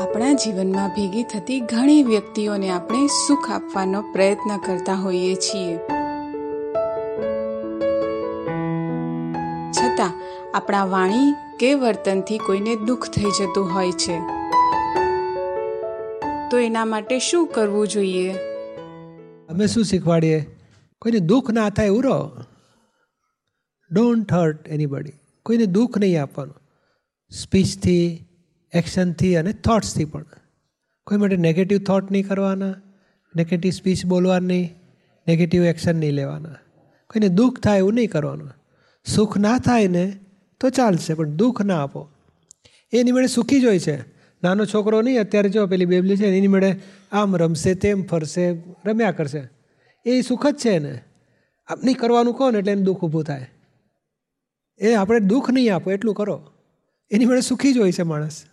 આપણા જીવનમાં ભેગી થતી ઘણી વ્યક્તિઓને આપણે સુખ આપવાનો પ્રયત્ન કરતા હોઈએ છીએ. છતાં, આપણા વાણી કે વર્તનથી કોઈને દુઃખ થઈ જતું હોય છે. તો એના માટે શું કરવું જોઈએ? અમે શું શીખવાડીએ? કોઈને દુઃખ ના થાય એવું રહો. ડોન્ટ હર્ટ એનીબડી કોઈને દુઃખ નહીં આપવાનું. સ્પીચથી એક્શનથી અને થોટ્સથી પણ. કોઈ માટે નેગેટિવ થોટ નહીં કરવાના નેગેટિવ સ્પીચ બોલવાની નેગેટિવ એક્શન નહીં લેવાના. કોઈને દુઃખ થાય એવું નહીં કરવાનું. સુખ ના થાય ને તો ચાલશે, પણ દુઃખ ના આપો. એની મેળે સુખી જ હોય છે. નાનો છોકરો નહીં, અત્યારે જો પેલી બેબલી છે એની મેળે આમ રમશે, તેમ ફરશે, રમ્યા કરશે. એ સુખ જ છે એને. આપ નહીં કરવાનું કહો એટલે એને દુઃખ ઊભું થાય. એ આપણે દુઃખ નહીં આપો, એટલું કરો. એની મેળે સુખી જ હોય છે માણસ.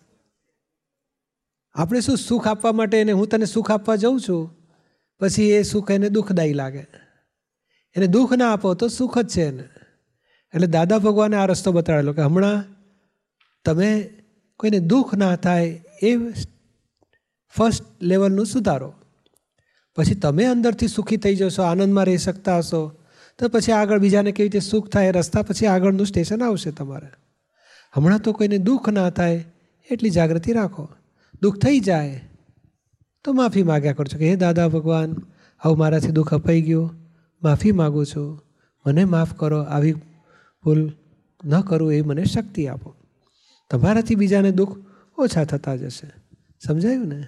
આપણે શું સુખ આપવા માટે એને હું તને સુખ આપવા જાઉં છું? પછી એ સુખ એને દુઃખદાયી લાગે. એને દુઃખ ના આપો તો સુખ જ છે એને. એટલે દાદા ભગવાને આ રસ્તો બતાડેલો કે હમણાં તમે કોઈને દુઃખ ના થાય એ ફર્સ્ટ લેવલનું સુધારો. પછી તમે અંદરથી સુખી થઈ જશો, આનંદમાં રહી શકતા હશો. તો પછી આગળ બીજાને કેવી રીતે સુખ થાય રસ્તા પછી આગળનું સ્ટેશન આવશે તમારે. હમણાં તો કોઈને દુઃખ ના થાય એટલી જાગૃતિ રાખો. દુઃખ થઈ જાય, તો માફી માગ્યા કરજો કે, હે દાદા ભગવાન હવે મારાથી દુઃખ અપાઈ ગયું, માફી માગું છું. મને માફ કરો, આવી ભૂલ ન કરું એવી મને શક્તિ આપો. તમારાથી બીજાને દુઃખ ઓછા થતા જશે. સમજાયું ને?